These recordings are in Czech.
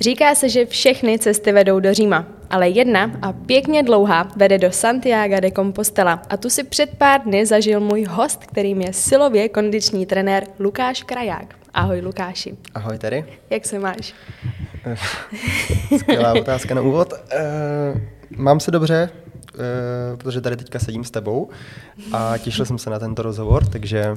Říká se, že všechny cesty vedou do Říma, ale jedna a pěkně dlouhá vede do Santiago de Compostela. A tu si před pár dny zažil můj host, kterým je silově kondiční trenér Lukáš Kraják. Ahoj Lukáši. Ahoj tady. Jak se máš? Skvělá otázka na úvod. Uh, mám se dobře, uh, protože tady teďka sedím s tebou a těšil jsem se na tento rozhovor, takže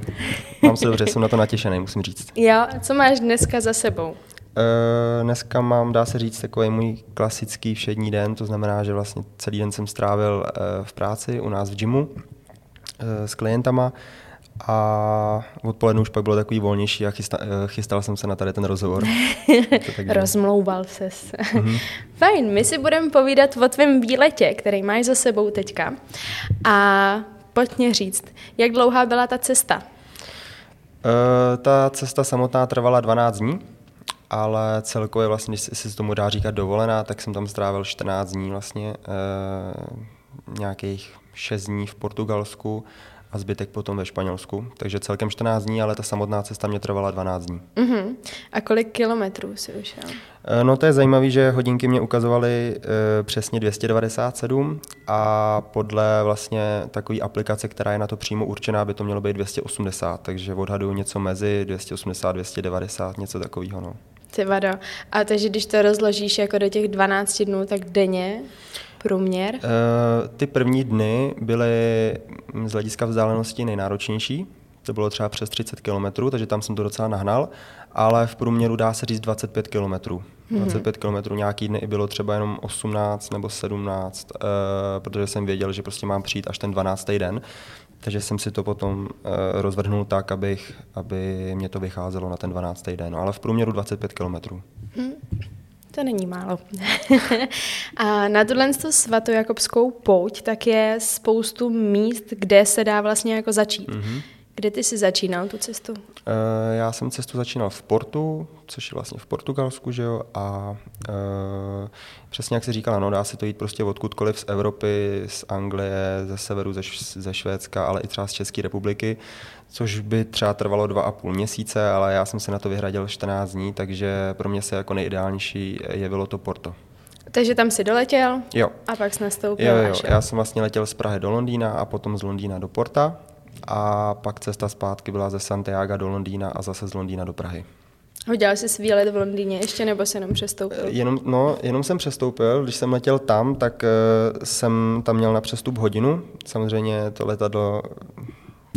mám se dobře, jsem na to natěšený, musím říct. Jo, co máš dneska za sebou? Uh, dneska mám, dá se říct, takový můj klasický všední den, to znamená, že vlastně celý den jsem strávil uh, v práci u nás v gymu uh, s klientama a odpoledne už pak bylo takový volnější a chysta, chystal jsem se na tady ten rozhovor. Rozmlouval ses. Mm-hmm. Fajn, my si budeme povídat o tvém výletě, který máš za sebou teďka. A pojď mě říct, jak dlouhá byla ta cesta? Uh, ta cesta samotná trvala 12 dní ale celkově vlastně, když si tomu dá říkat dovolená, tak jsem tam strávil 14 dní vlastně, e, nějakých 6 dní v Portugalsku a zbytek potom ve Španělsku. Takže celkem 14 dní, ale ta samotná cesta mě trvala 12 dní. Uh-huh. A kolik kilometrů si ušel? E, no to je zajímavé, že hodinky mě ukazovaly e, přesně 297 a podle vlastně takové aplikace, která je na to přímo určená, by to mělo být 280, takže odhaduju něco mezi 280 290, něco takového. No. Ty vado. A takže když to rozložíš jako do těch 12 dnů, tak denně průměr? Uh, ty první dny byly z hlediska vzdálenosti nejnáročnější. To bylo třeba přes 30 km, takže tam jsem to docela nahnal, ale v průměru dá se říct 25 km. Mm-hmm. 25 km nějaký dny i bylo třeba jenom 18 nebo 17, uh, eh, protože jsem věděl, že prostě mám přijít až ten 12. den. Takže jsem si to potom uh, rozvrhnul tak, abych, aby mě to vycházelo na ten 12. den, ale v průměru 25 kilometrů. Hmm. To není málo. a na tuhle svatojakobskou pouť tak je spoustu míst, kde se dá vlastně jako začít. Mm-hmm. Kde ty jsi začínal tu cestu? Uh, já jsem cestu začínal v Portu, což je vlastně v Portugalsku, že jo, a uh, přesně jak si říkala, no, dá se to jít prostě odkudkoliv z Evropy, z Anglie, ze severu, ze, ze Švédska, ale i třeba z České republiky, což by třeba trvalo dva a půl měsíce, ale já jsem si na to vyhradil 14 dní, takže pro mě se jako nejideálnější jevilo to Porto. Takže tam si doletěl jo. a pak jsi nastoupil jo, jo. Já jsem vlastně letěl z Prahy do Londýna a potom z Londýna do Porta a pak cesta zpátky byla ze Santiago do Londýna a zase z Londýna do Prahy. Udělal jsi výlet v Londýně ještě, nebo se jenom přestoupil? Eh, jenom, no, jenom jsem přestoupil. Když jsem letěl tam, tak uh, jsem tam měl na přestup hodinu. Samozřejmě to letadlo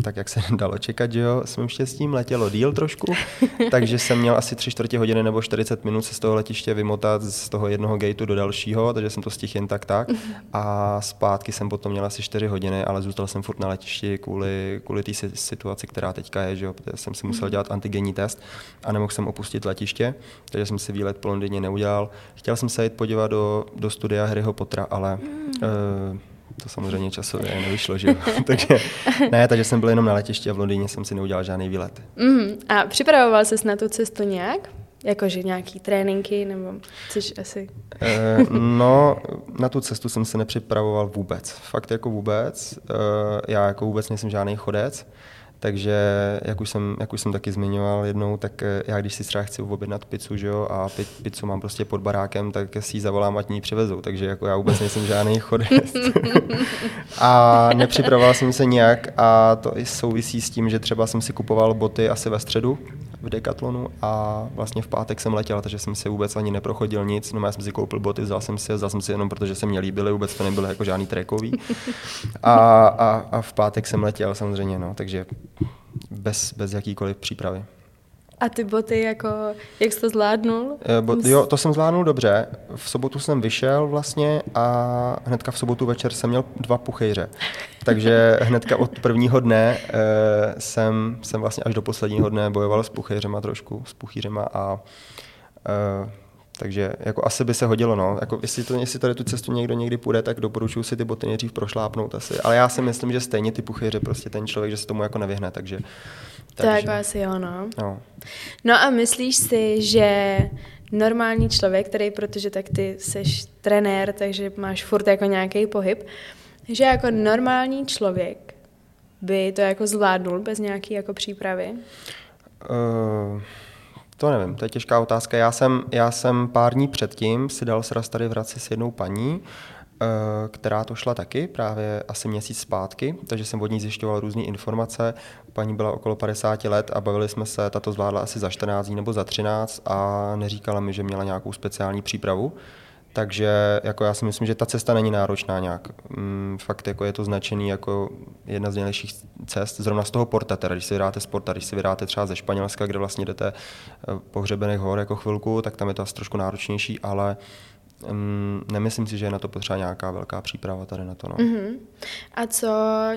tak jak se dalo čekat, že jo, s mým štěstím letělo díl trošku, takže jsem měl asi tři čtvrtě hodiny nebo 40 minut se z toho letiště vymotat z toho jednoho gateu do dalšího, takže jsem to stihl jen tak tak. A zpátky jsem potom měl asi 4 hodiny, ale zůstal jsem furt na letišti kvůli, kvůli té situaci, která teďka je, že jo, protože jsem si musel dělat antigenní test a nemohl jsem opustit letiště, takže jsem si výlet po Londýně neudělal. Chtěl jsem se jít podívat do, do studia Harryho Pottera, ale uh, to samozřejmě časově nevyšlo, že jo. takže, ne, takže jsem byl jenom na letišti a v Londýně jsem si neudělal žádný výlet. Mm, a připravoval ses na tu cestu nějak? Jakože nějaký tréninky nebo což asi? E, no, na tu cestu jsem se nepřipravoval vůbec. Fakt jako vůbec. E, já jako vůbec nejsem žádný chodec. Takže, jak už, jsem, jak už jsem taky zmiňoval jednou, tak eh, já když si třeba chci objednat pizzu, že jo, a pizzu mám prostě pod barákem, tak si ji zavolám, ať ní přivezou. Takže jako já vůbec nejsem žádný chodec. a nepřipravoval jsem se nějak a to i souvisí s tím, že třeba jsem si kupoval boty asi ve středu v Decathlonu a vlastně v pátek jsem letěl, takže jsem si vůbec ani neprochodil nic, no já jsem si koupil boty, vzal jsem si vzal jsem si jenom protože se mě líbily, vůbec to nebylo jako žádný trekový. A, a, a v pátek jsem letěl samozřejmě, no, takže bez, bez jakýkoliv přípravy. A ty boty, jako, jak jsi to zvládnul? Eh, bo, jo, to jsem zvládnul dobře. V sobotu jsem vyšel vlastně a hnedka v sobotu večer jsem měl dva puchejře. Takže hnedka od prvního dne uh, jsem, jsem vlastně až do posledního dne bojoval s puchejřema trošku, s puchýřema a uh, takže jako asi by se hodilo, no. Jako, jestli, to, jestli tady tu cestu někdo někdy půjde, tak doporučuji si ty boty nejdřív prošlápnout asi. Ale já si myslím, že stejně ty puchyře prostě ten člověk, že se tomu jako nevyhne, takže... takže tak asi jo, no. no. No a myslíš si, že normální člověk, který, protože tak ty jsi trenér, takže máš furt jako nějaký pohyb, že jako normální člověk by to jako zvládnul bez nějaký jako přípravy? Uh to nevím, to je těžká otázka. Já jsem, já jsem pár dní předtím si dal sraz tady v Hradci s jednou paní, která to šla taky právě asi měsíc zpátky, takže jsem od ní zjišťoval různé informace. Paní byla okolo 50 let a bavili jsme se, tato zvládla asi za 14 dní nebo za 13 a neříkala mi, že měla nějakou speciální přípravu. Takže jako já si myslím, že ta cesta není náročná nějak. Mm, fakt jako je to značený jako jedna z nejlepších cest. Zrovna z toho porta, teda, když si vydáte z porta, když si vydáte třeba ze Španělska, kde vlastně jdete eh, po hřebených hor jako chvilku, tak tam je to asi trošku náročnější, ale um, nemyslím si, že je na to potřeba nějaká velká příprava tady na to. No. Uh-huh. A co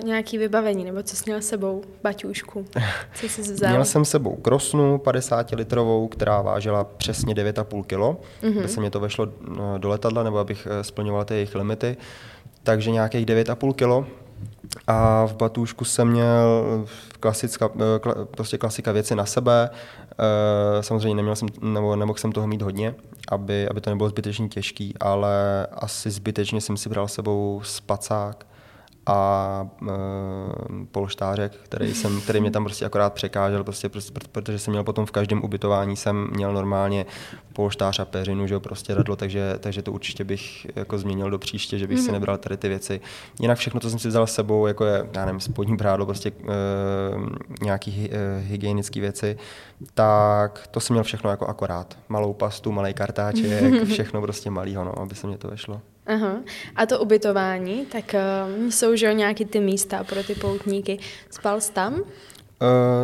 nějaký vybavení, nebo co jsi měl sebou, baťůšku? Co jsi vzal? měl jsem sebou krosnu 50 litrovou, která vážila přesně 9,5 kg, uh-huh. aby se mě to vešlo no, do letadla, nebo abych eh, splňoval ty jejich limity. Takže nějakých 9,5 kg. A v batůžku jsem měl klasická, eh, prostě klasika věci na sebe. Eh, samozřejmě neměl jsem, nebo nemohl jsem toho mít hodně, aby, aby to nebylo zbytečně těžký, ale asi zbytečně jsem si bral sebou spacák, a e, polštářek, který, jsem, který mě tam prostě akorát překážel, prostě, prostě, protože jsem měl potom v každém ubytování jsem měl normálně polštář a peřinu, že prostě radlo, takže, takže to určitě bych jako změnil do příště, že bych mm-hmm. si mhm. nebral tady ty věci. Jinak všechno, co jsem si vzal s sebou, jako je, já nevím, spodní brádlo, prostě e, nějaký e, hygienické věci, tak to jsem měl všechno jako akorát. Malou pastu, malý kartáček, všechno prostě malýho, no, aby se mě to vešlo. Aha. A to ubytování, tak uh, jsou že nějaký ty místa pro ty poutníky. Spal jsi tam? Uh,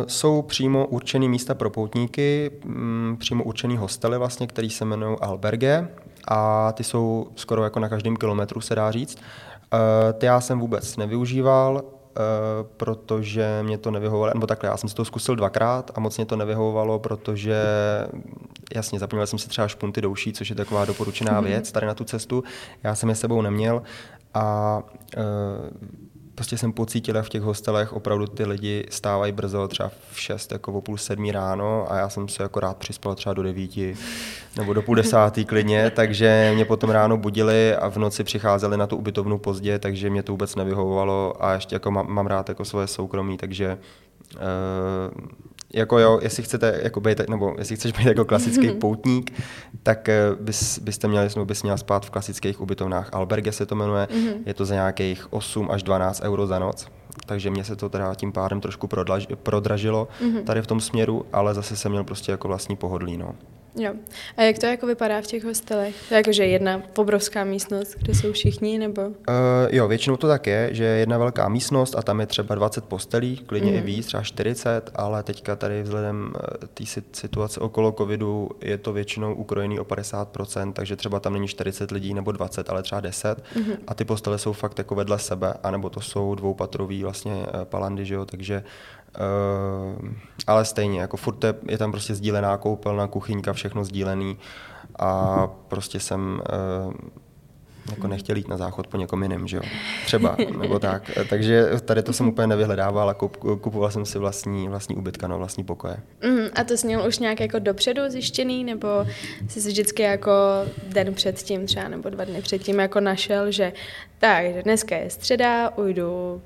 jsou přímo určené místa pro poutníky, um, přímo určený hostely vlastně, který se jmenují alberge a ty jsou skoro jako na každém kilometru se dá říct. Uh, ty já jsem vůbec nevyužíval, protože mě to nevyhovovalo, nebo takhle, já jsem si to zkusil dvakrát a moc mě to nevyhovovalo, protože jasně, zapomněl jsem si třeba špunty douší, což je taková doporučená mhm. věc tady na tu cestu. Já jsem je sebou neměl a uh, prostě jsem pocítil, v těch hostelech opravdu ty lidi stávají brzo, třeba v 6, jako o půl sedmí ráno a já jsem se jako rád přispal třeba do devíti nebo do půl desátý klidně, takže mě potom ráno budili a v noci přicházeli na tu ubytovnu pozdě, takže mě to vůbec nevyhovovalo a ještě jako mám, mám rád jako svoje soukromí, takže uh, jako jo, jestli chcete jako být, nebo jestli chceš být jako klasický poutník, tak eh, bys, byste měli, nebo bys měl spát v klasických ubytovnách. Alberge se to jmenuje, mm-hmm. je to za nějakých 8 až 12 euro za noc, takže mě se to teda tím pádem trošku prodlaž, prodražilo mm-hmm. tady v tom směru, ale zase jsem měl prostě jako vlastní pohodlí, no. Jo. A jak to jako vypadá v těch hostelech? To je jakože jedna obrovská místnost, kde jsou všichni, nebo? Uh, jo, většinou to tak je, že je jedna velká místnost a tam je třeba 20 postelí, klidně mm. i mhm. víc, třeba 40, ale teďka tady vzhledem eh, té situace okolo covidu je to většinou ukrojený o 50%, takže třeba tam není 40 lidí nebo 20, ale třeba 10 mm. a ty postele jsou fakt jako vedle sebe, anebo to jsou dvoupatrový vlastně eh, palandy, že jo, takže Uh, ale stejně, jako furt je, je tam prostě sdílená koupelna, kuchyňka, všechno sdílený a prostě jsem uh, jako nechtěl jít na záchod po někom jiném, že jo? Třeba, nebo tak. Takže tady to jsem úplně nevyhledával a kupoval jsem si vlastní, vlastní ubytka, no, vlastní pokoje. Mm, a to jsi měl už nějak jako dopředu zjištěný, nebo jsi si vždycky jako den předtím třeba, nebo dva dny předtím jako našel, že tak, dneska je středa, ujdu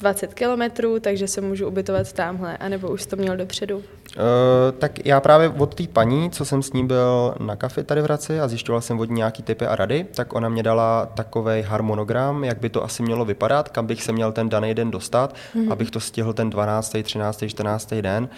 20 kilometrů, takže se můžu ubytovat tamhle, anebo už to měl dopředu? Uh, tak já právě od té paní, co jsem s ní byl na kafe tady v Hradci a zjišťoval jsem od ní nějaký typy a rady, tak ona mě dala takový harmonogram, jak by to asi mělo vypadat, kam bych se měl ten daný den dostat, mm-hmm. abych to stihl ten 12., 13., 14. den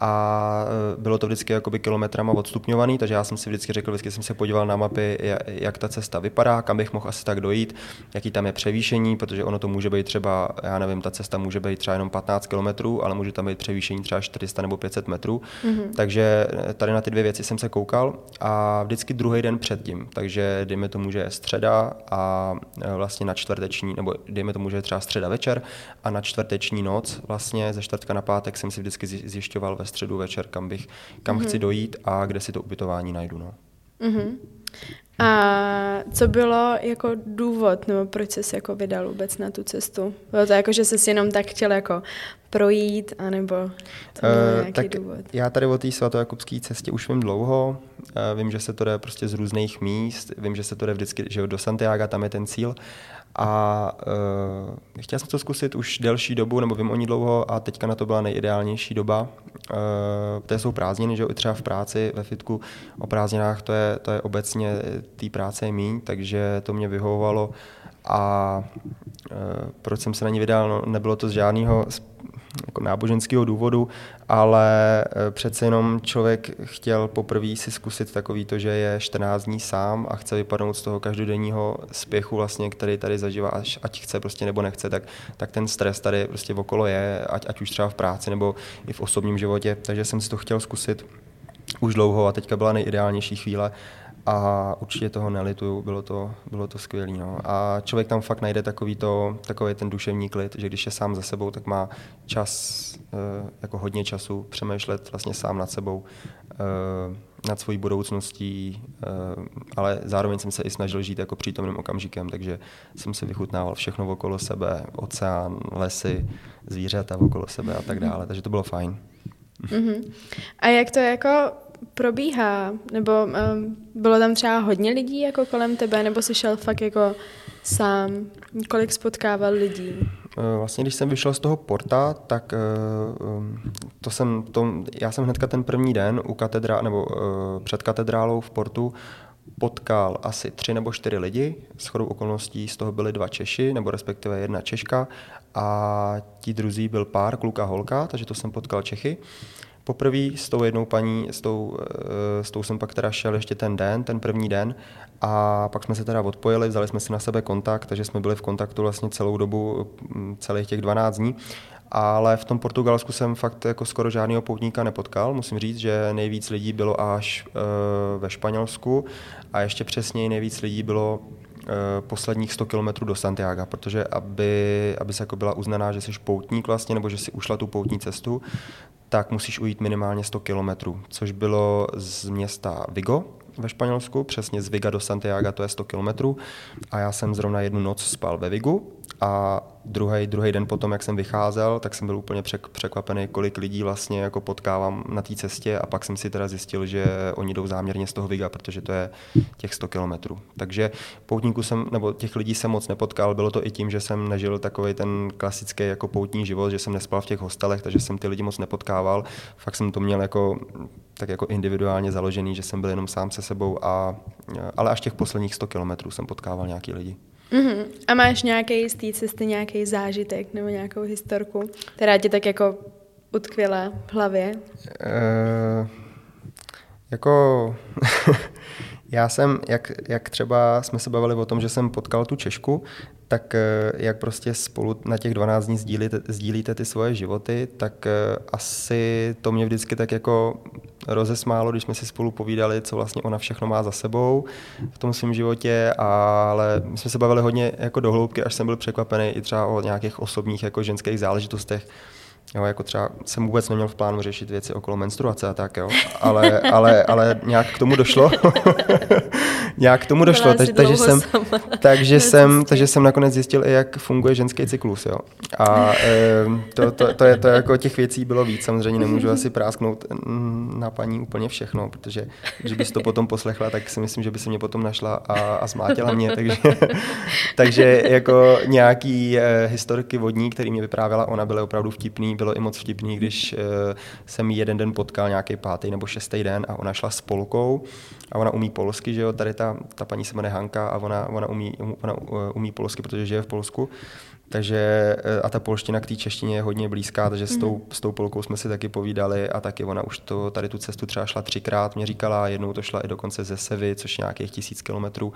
a e, bylo to vždycky jakoby kilometrama odstupňovaný, takže já jsem si vždycky řekl, vždycky jsem se podíval na mapy, jak ta cesta vypadá, kam bych mohl asi tak dojít, jaký tam je převýšení, protože ono to může být třeba, já nevím, ta cesta může být třeba jenom 15 kilometrů, ale může tam být převýšení třeba 400 nebo 500 metrů. Mm-hmm. Takže e, tady na ty dvě věci jsem se koukal a vždycky druhý den předtím, takže dejme tomu, že je středa a e, vlastně na čtvrteční, nebo dejme tomu, že je třeba středa večer a na čtvrteční noc, vlastně ze čtvrtka na pátek jsem si vždycky zjišťoval ve středu večer, kam, bych, kam mm-hmm. chci dojít a kde si to ubytování najdu. No. Mm-hmm. A co bylo jako důvod, nebo proč jsi jako vydal vůbec na tu cestu? Bylo to jako, že jsi jenom tak chtěl jako projít, anebo to uh, nějaký tak důvod? Já tady o té svatojakubské cestě už vím dlouho. Uh, vím, že se to jde prostě z různých míst. Vím, že se to jde vždycky že do Santiago, tam je ten cíl. A uh, chtěl jsem to zkusit už delší dobu, nebo vím o ní dlouho, a teďka na to byla nejideálnější doba. Uh, to jsou prázdniny, že i třeba v práci, ve fitku, o prázdninách to je, to je obecně, té práce je míň, takže to mě vyhovovalo. A uh, proč jsem se na ní vydal? No, nebylo to z žádného jako náboženského důvodu, ale eh, přece jenom člověk chtěl poprvé si zkusit takový to, že je 14 dní sám a chce vypadnout z toho každodenního spěchu, vlastně, který tady zažívá, až, ať chce prostě nebo nechce, tak, tak ten stres tady prostě okolo je, ať, ať už třeba v práci nebo i v osobním životě, takže jsem si to chtěl zkusit už dlouho a teďka byla nejideálnější chvíle a určitě toho nelituju, bylo to, bylo to skvělé. No. A člověk tam fakt najde takový, to, takový ten duševní klid, že když je sám za sebou, tak má čas, eh, jako hodně času přemýšlet vlastně sám nad sebou, eh, nad svojí budoucností, eh, ale zároveň jsem se i snažil žít jako přítomným okamžikem, takže jsem si vychutnával všechno okolo sebe, oceán, lesy, zvířata okolo sebe a tak dále, takže to bylo fajn. Mm-hmm. A jak to jako probíhá? Nebo um, bylo tam třeba hodně lidí jako kolem tebe, nebo jsi šel fakt jako sám? Kolik spotkával lidí? Eh, vlastně, když jsem vyšel z toho porta, tak uh, to jsem, to, já jsem hnedka ten první den u katedra, nebo uh, před katedrálou v portu potkal asi tři nebo čtyři lidi. S chodou okolností z toho byly dva Češi, nebo respektive jedna Češka a ti druzí byl pár, kluka, holka, takže to jsem potkal Čechy. Uh, poprvé s tou jednou paní, s tou, eh, s tou jsem pak teda šel ještě ten den, ten první den a pak jsme se teda odpojili, vzali jsme si na sebe kontakt, takže jsme byli v kontaktu vlastně celou dobu, mm, celých těch 12 dní. Ale v tom Portugalsku jsem fakt jako skoro žádného poutníka nepotkal. Musím říct, že nejvíc lidí bylo až e, ve Španělsku a ještě přesněji nejvíc lidí bylo posledních 100 kilometrů do Santiago, protože aby, aby se jako byla uznaná, že jsi poutník vlastně, nebo že si ušla tu poutní cestu, tak musíš ujít minimálně 100 kilometrů, což bylo z města Vigo ve Španělsku, přesně z Viga do Santiago, to je 100 kilometrů. A já jsem zrovna jednu noc spal ve Vigu a druhý, druhý den potom, jak jsem vycházel, tak jsem byl úplně překvapený, kolik lidí vlastně jako potkávám na té cestě a pak jsem si teda zjistil, že oni jdou záměrně z toho Viga, protože to je těch 100 kilometrů. Takže poutníků jsem, nebo těch lidí jsem moc nepotkal, bylo to i tím, že jsem nežil takový ten klasický jako poutní život, že jsem nespal v těch hostelech, takže jsem ty lidi moc nepotkával. Fakt jsem to měl jako tak jako individuálně založený, že jsem byl jenom sám se sebou, a, ale až těch posledních 100 kilometrů jsem potkával nějaký lidi. Mm-hmm. A máš nějaký z té cesty nějaký zážitek nebo nějakou historku, která ti tak jako utkvěla v hlavě? Uh, jako já jsem, jak, jak třeba jsme se bavili o tom, že jsem potkal tu Češku, tak eh, jak prostě spolu na těch 12 dní sdílíte, sdílíte ty svoje životy, tak asi to mě vždycky tak jako rozesmálo, když jsme si spolu povídali, co vlastně ona všechno má za sebou v tom svém životě, ale my jsme se bavili hodně jako dohloubky, až jsem byl překvapený i třeba o nějakých osobních jako ženských záležitostech, Jo, jako třeba jsem vůbec neměl v plánu řešit věci okolo menstruace a tak, jo. Ale, ale, ale nějak k tomu došlo. nějak k tomu došlo, takže, takže, jsem, takže, jsem, takže jsem nakonec zjistil i, jak funguje ženský cyklus, jo. A e, to, to, to, je, to jako těch věcí bylo víc, samozřejmě nemůžu asi prásknout na paní úplně všechno, protože když bys to potom poslechla, tak si myslím, že by se mě potom našla a, a zmátila mě, takže, takže jako nějaký e, historky vodní, který mě vyprávěla, ona byly opravdu vtipný, bylo i moc vtipný, když jsem jeden den potkal nějaký pátý nebo šestý den a ona šla s Polkou a ona umí polsky, že jo, tady ta, ta paní se jmenuje Hanka a ona, ona, umí, ona uh, umí polsky, protože žije v Polsku. Takže uh, a ta polština k té češtině je hodně blízká, takže mm. s, tou, mhm. s tou Polkou jsme si taky povídali a taky ona už to, tady tu cestu třeba šla třikrát, mě říkala, jednou to šla i dokonce ze Sevy, což je nějakých tisíc kilometrů.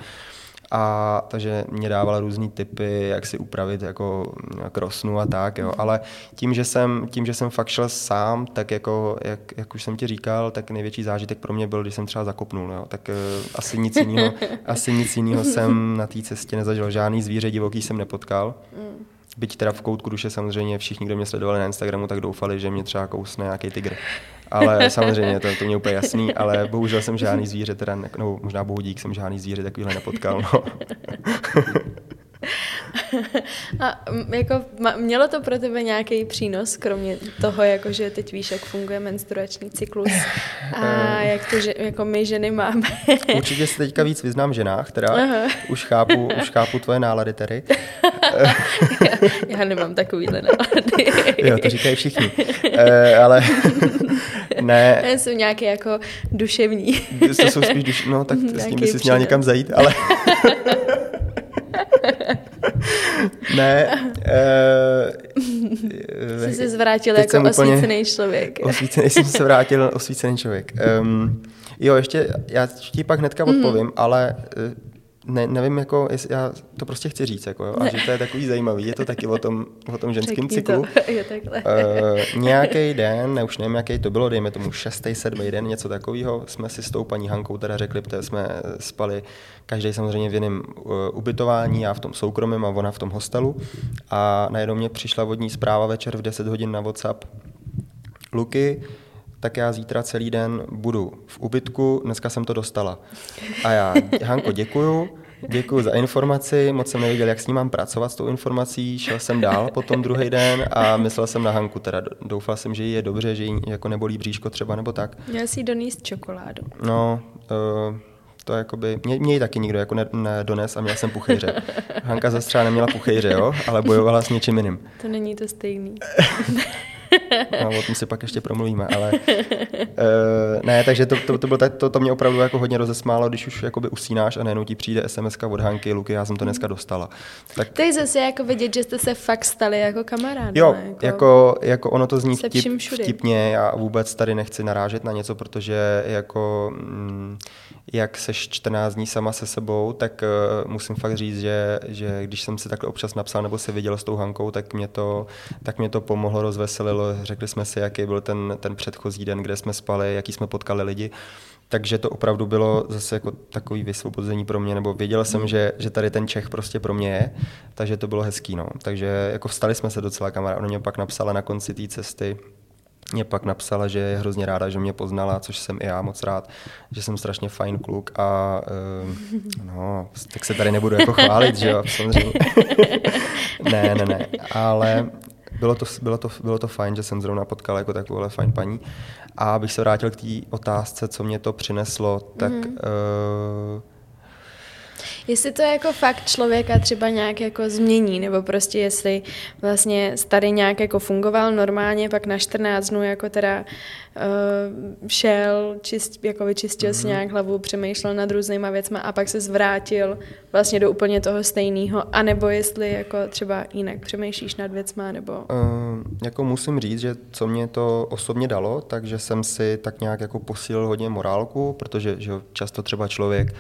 A takže mě dávala různé typy, jak si upravit jako krosnu a tak, jo. Ale tím, že jsem, tím, že jsem fakt šel sám, tak jako, jak, jak už jsem ti říkal, tak největší zážitek pro mě byl, když jsem třeba zakopnul, jo. Tak uh, asi nic jiného, asi nic jiného jsem na té cestě nezažil. Žádný zvíře divoký jsem nepotkal. Mm. Byť teda v koutku duše samozřejmě všichni, kdo mě sledovali na Instagramu, tak doufali, že mě třeba kousne nějaký tygr. Ale samozřejmě, to, to mě úplně jasný, ale bohužel jsem žádný zvíře, teda, no možná bohu dík jsem žádný zvíře takovýhle nepotkal. No. A jako, mělo to pro tebe nějaký přínos, kromě toho, jako, že teď víš, jak funguje menstruační cyklus a eh. jak to, že, jako my ženy máme? Určitě se teďka víc vyznám ženách, teda Aha. už chápu, už chápu tvoje nálady tedy. já, já nemám takovýhle nálady. jo, to říkají všichni. E, ale ne. Jsou nějaké jako duševní. to jsou spíš duš... No, tak s tím by si měla někam zajít, ale... ne. Uh, Jsi se zvrátil jako osvícený člověk. Osvícený jsem se vrátil, osvícený člověk. Um, jo, ještě, já ti pak hnedka mhm. odpovím, mm. ale uh, ne, nevím, jako, jestli, já to prostě chci říct, jako, jo, a že to je takový zajímavý, je to taky o tom, o tom ženském cyklu. To. je takhle. Uh, nějaký den, ne, už nevím, jaký to bylo, dejme tomu šestý, sedmý den, něco takového, jsme si s tou paní Hankou teda řekli, protože jsme spali každý samozřejmě v jiném uh, ubytování, já v tom soukromém a ona v tom hostelu. A najednou mě přišla vodní zpráva večer v 10 hodin na WhatsApp. Luky, tak já zítra celý den budu v ubytku, dneska jsem to dostala. A já, Hanko, děkuju, děkuju za informaci, moc jsem nevěděl, jak s ní mám pracovat s tou informací, šel jsem dál potom druhý den a myslel jsem na Hanku, teda doufal jsem, že jí je dobře, že jí jako nebolí bříško třeba nebo tak. Měl si doníst čokoládu. No, uh, to jakoby, mě, mě ji taky nikdo jako nedones a měl jsem puchejře. Hanka zase třeba neměla puchejře, jo, ale bojovala s něčím jiným. To není to stejný. no, o tom si pak ještě promluvíme, ale uh, ne, takže to, to, to, bylo, to, to mě opravdu jako hodně rozesmálo, když už jakoby usínáš a najednou ti přijde SMS od Hanky, Luky, já jsem to dneska dostala. Tak... To je zase jako vidět, že jste se fakt stali jako kamarádi. Jo, jako, jako, jako ono to zní vtip, vtipně, já vůbec tady nechci narážet na něco, protože jako mm, jak seš 14 dní sama se sebou, tak uh, musím fakt říct, že, že když jsem si takhle občas napsal nebo se viděl s tou Hankou, tak mě to, tak mě to pomohlo, rozveselilo. Řekli jsme si, jaký byl ten, ten předchozí den, kde jsme spali, jaký jsme potkali lidi. Takže to opravdu bylo zase jako takový vysvobození pro mě, nebo věděl jsem, že, že tady ten Čech prostě pro mě je, takže to bylo hezký. No. Takže jako vstali jsme se docela kamarád. Ona mě pak napsala na konci té cesty, mě pak napsala, že je hrozně ráda, že mě poznala, což jsem i já moc rád, že jsem strašně fajn kluk a uh, no, tak se tady nebudu jako chválit, že jo, samozřejmě. ne, ne, ne, ale bylo to, bylo, to, bylo to fajn, že jsem zrovna potkal jako takovouhle fajn paní. A abych se vrátil k té otázce, co mě to přineslo, tak mm-hmm. uh, Jestli to jako fakt člověka třeba nějak jako změní, nebo prostě jestli vlastně starý nějak jako fungoval normálně, pak na 14 dnů jako teda uh, šel, čist, jako vyčistil mm-hmm. si mhm. nějak hlavu, přemýšlel nad různýma věcma a pak se zvrátil vlastně do úplně toho stejného, anebo jestli jako třeba jinak přemýšlíš nad věcma, nebo... Uh, jako musím říct, že co mě to osobně dalo, takže jsem si tak nějak jako posílil hodně morálku, protože že často třeba člověk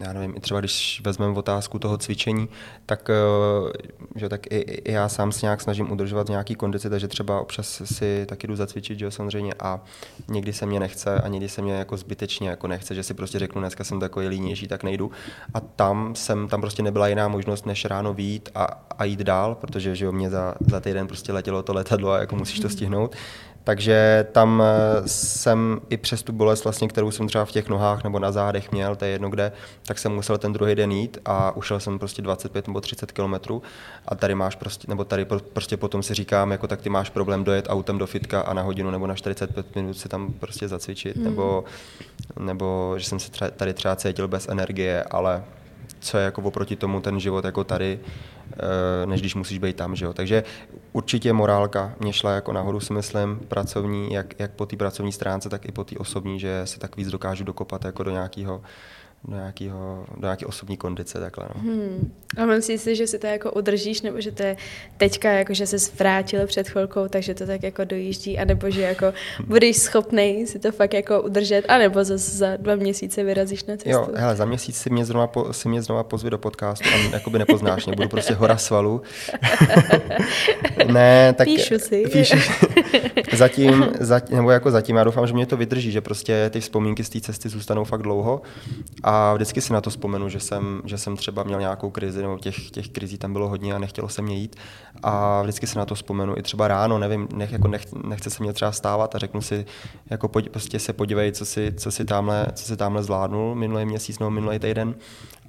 já nevím, i třeba když vezmeme otázku toho cvičení, tak, eh, že tak i, i já sám se nějak snažím udržovat nějaký kondici, takže třeba občas si taky jdu zacvičit, že jo, samozřejmě, a někdy se mě nechce a někdy se mě jako zbytečně jako nechce, že si prostě řeknu, dneska jsem takový línější, tak nejdu. A tam jsem, tam prostě nebyla jiná možnost, než ráno výjít a, a jít dál, protože že jo, mě za, za týden prostě letělo to letadlo a jako musíš to stihnout. Takže tam eh, jsem i přes tu bolest, vlastně, kterou jsem třeba v těch nohách nebo na zádech měl, to je jedno kde, tak jsem musel ten druhý den jít a ušel jsem prostě 25 nebo 30 kilometrů a tady máš prostě, nebo tady prostě potom si říkám, jako tak ty máš problém dojet autem do fitka a na hodinu nebo na 45 minut si tam prostě zacvičit, mm. nebo, nebo že jsem se třeba, tady třeba cítil bez energie, ale co je jako oproti tomu ten život jako tady, eh, než když musíš být tam, že jo. Takže určitě morálka mě šla jako nahoru, si myslím, pracovní, jak, jak po té pracovní stránce, tak i po té osobní, že se tak víc dokážu dokopat jako do nějakého do, nějakého, do nějaké osobní kondice. Takhle, no. hmm. A myslíš si, že si to jako udržíš, nebo že to je teďka, jako že se vrátil před chvilkou, takže to tak jako dojíždí, anebo že jako budeš schopný si to fakt jako udržet, anebo zase za dva měsíce vyrazíš na cestu. Jo, hele, za měsíc si mě znova, po, si mě znova pozvi do podcastu a jakoby nepoznáš mě, budu prostě hora svalu. ne, tak... Píšu si. Píšu, zatím, zatím, nebo jako zatím, já doufám, že mě to vydrží, že prostě ty vzpomínky z té cesty zůstanou fakt dlouho A vždycky si na to vzpomenu, že jsem, že jsem třeba měl nějakou krizi, nebo těch, těch krizí tam bylo hodně a nechtělo se mě jít. A vždycky si na to vzpomenu. I třeba ráno, nevím, nech, jako nech, nechce se mě třeba stávat a řeknu si, jako pojď, prostě se podívej, co si, co si, tamhle, co si tamhle zvládnul minulý měsíc nebo minulý týden.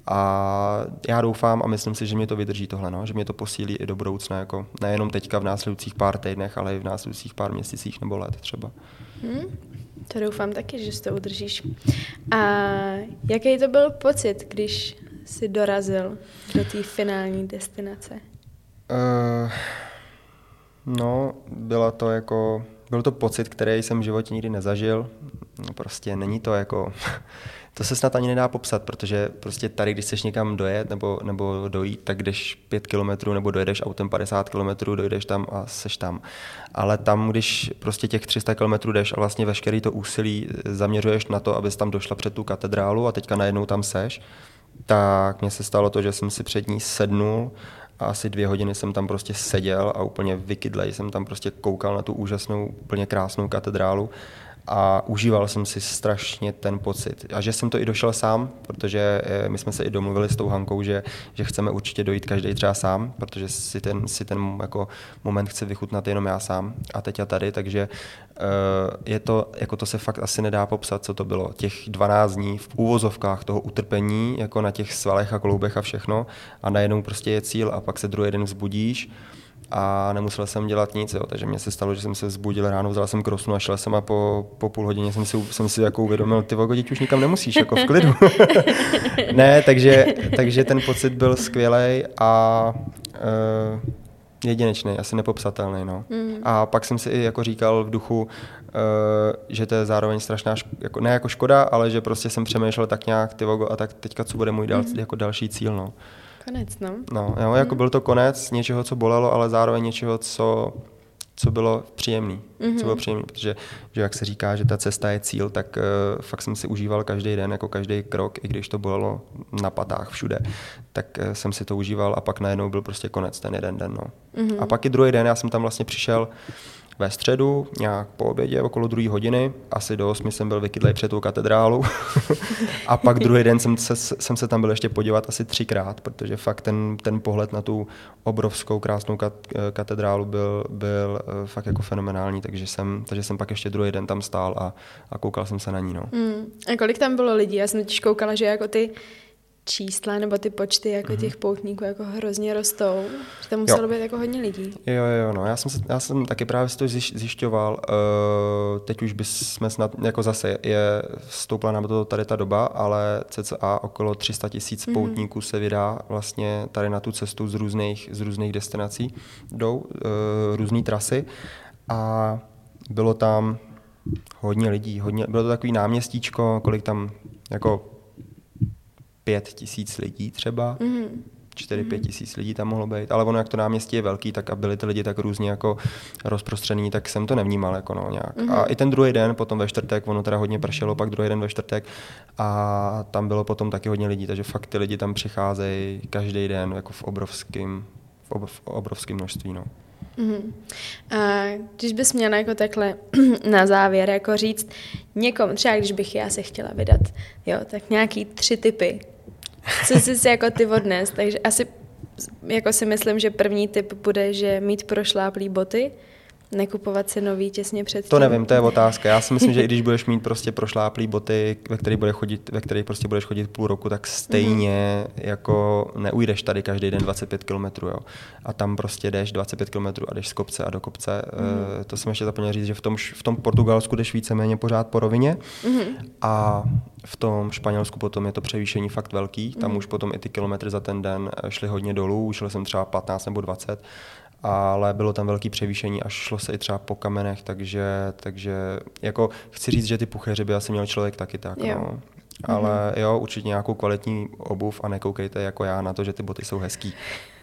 A já doufám a myslím si, že mě to vydrží tohle, no? že mě to posílí i do budoucna, jako nejenom teďka v následujících pár týdnech, ale i v následujících pár měsících nebo let třeba. Hmm, to doufám taky, že si to udržíš. A jaký to byl pocit, když jsi dorazil do té finální destinace? Uh, no, byla to jako, byl to pocit, který jsem v životě nikdy nezažil. Prostě není to jako to se snad ani nedá popsat, protože prostě tady, když chceš někam dojet nebo, nebo dojít, tak jdeš 5 kilometrů nebo dojedeš autem 50 kilometrů, dojdeš tam a seš tam. Ale tam, když prostě těch 300 kilometrů jdeš a vlastně veškerý to úsilí zaměřuješ na to, abys tam došla před tu katedrálu a teďka najednou tam seš, tak mně se stalo to, že jsem si před ní sednul a asi dvě hodiny jsem tam prostě seděl a úplně vykydlej jsem tam prostě koukal na tu úžasnou, úplně krásnou katedrálu a užíval jsem si strašně ten pocit. A že jsem to i došel sám, protože eh, my jsme se i domluvili s tou Hankou, že, že chceme určitě dojít každý třeba sám, protože si ten, si ten jako moment chci vychutnat jenom já sám a teď a tady, takže uh, je to, jako to se fakt asi nedá popsat, co to bylo. Těch 12 dní v úvozovkách toho utrpení, jako na těch svalech a kloubech a všechno a najednou prostě je cíl a pak se druhý den vzbudíš a nemusel jsem dělat nic, jo. takže mě se stalo, že jsem se vzbudil ráno, vzal jsem krosnu a šel jsem a po, po půl hodině jsem si, jsem si jako uvědomil, ty vogo, už nikam nemusíš, jako v klidu. ne, takže, takže ten pocit byl skvělý a uh, jedinečný, asi nepopsatelný. No. Mm. A pak jsem si i jako říkal v duchu, uh, že to je zároveň strašná, ško- jako, ne jako škoda, ale že prostě jsem přemýšlel tak nějak, ty vogo, a tak teďka co bude můj dal, mm. jako další cíl. No. Konec, no. No, jo, jako byl to konec něčeho, co bolelo, ale zároveň něčeho, co, co bylo příjemný. Mm-hmm. Co bylo příjemný, protože že jak se říká, že ta cesta je cíl, tak uh, fakt jsem si užíval každý den, jako každý krok, i když to bolelo na patách všude, tak uh, jsem si to užíval a pak najednou byl prostě konec ten jeden den. No. Mm-hmm. A pak i druhý den, já jsem tam vlastně přišel ve středu, nějak po obědě, okolo druhé hodiny, asi do 8 jsem byl vykydlej před tou katedrálu. a pak druhý den jsem se, jsem se tam byl ještě podívat asi třikrát, protože fakt ten, ten pohled na tu obrovskou krásnou kat, katedrálu byl, byl eh, fakt jako fenomenální, takže jsem, takže jsem pak ještě druhý den tam stál a, a koukal jsem se na ní. No. Mm. A kolik tam bylo lidí? Já jsem totiž koukala, že jako ty čísla nebo ty počty jako mm-hmm. těch poutníků jako hrozně rostou, že tam muselo jo. být jako hodně lidí. Jo, jo, no, já jsem, se, já jsem taky právě si to zjišťoval, uh, teď už bychom snad, jako zase je stoupla nám to tady ta doba, ale cca okolo 300 tisíc mm-hmm. poutníků se vydá vlastně tady na tu cestu z různých, z různých destinací, jdou uh, různé trasy a bylo tam hodně lidí, hodně, bylo to takový náměstíčko, kolik tam jako pět tisíc lidí třeba. Mm-hmm. 4-5 mm-hmm. tisíc lidí tam mohlo být, ale ono, jak to náměstí je velký, tak a byli ty lidi tak různě jako rozprostřený, tak jsem to nevnímal jako no, nějak. Mm-hmm. A i ten druhý den, potom ve čtvrtek, ono teda hodně pršelo, pak druhý den ve čtvrtek a tam bylo potom taky hodně lidí, takže fakt ty lidi tam přicházejí každý den jako v obrovském v, ob, v obrovském množství. No. Mm-hmm. A když bys měla jako takhle na závěr jako říct někomu, třeba když bych já se chtěla vydat, jo, tak nějaký tři typy, co jsi si jako ty odnes, takže asi jako si myslím, že první typ bude, že mít prošláplý boty, Nekupovat si nový těsně před To nevím, to je otázka. Já si myslím, že i když budeš mít prostě prošláplý boty, ve kterých bude chodit, ve kterých prostě budeš chodit půl roku, tak stejně mm-hmm. jako neujdeš tady každý den 25 km, jo. A tam prostě jdeš 25 km a jdeš z kopce a do kopce. Mm-hmm. E, to jsem ještě zapomněl říct, že v tom, v tom Portugalsku jdeš víceméně pořád po rovině mm-hmm. a v tom Španělsku potom je to převýšení fakt velký. Tam mm-hmm. už potom i ty kilometry za ten den šly hodně dolů, šel jsem třeba 15 nebo 20 ale bylo tam velký převýšení a šlo se i třeba po kamenech, takže, takže jako chci říct, že ty pucheři by asi měl člověk taky tak. Jo. No. Ale mm-hmm. jo, určitě nějakou kvalitní obuv a nekoukejte jako já na to, že ty boty jsou hezký.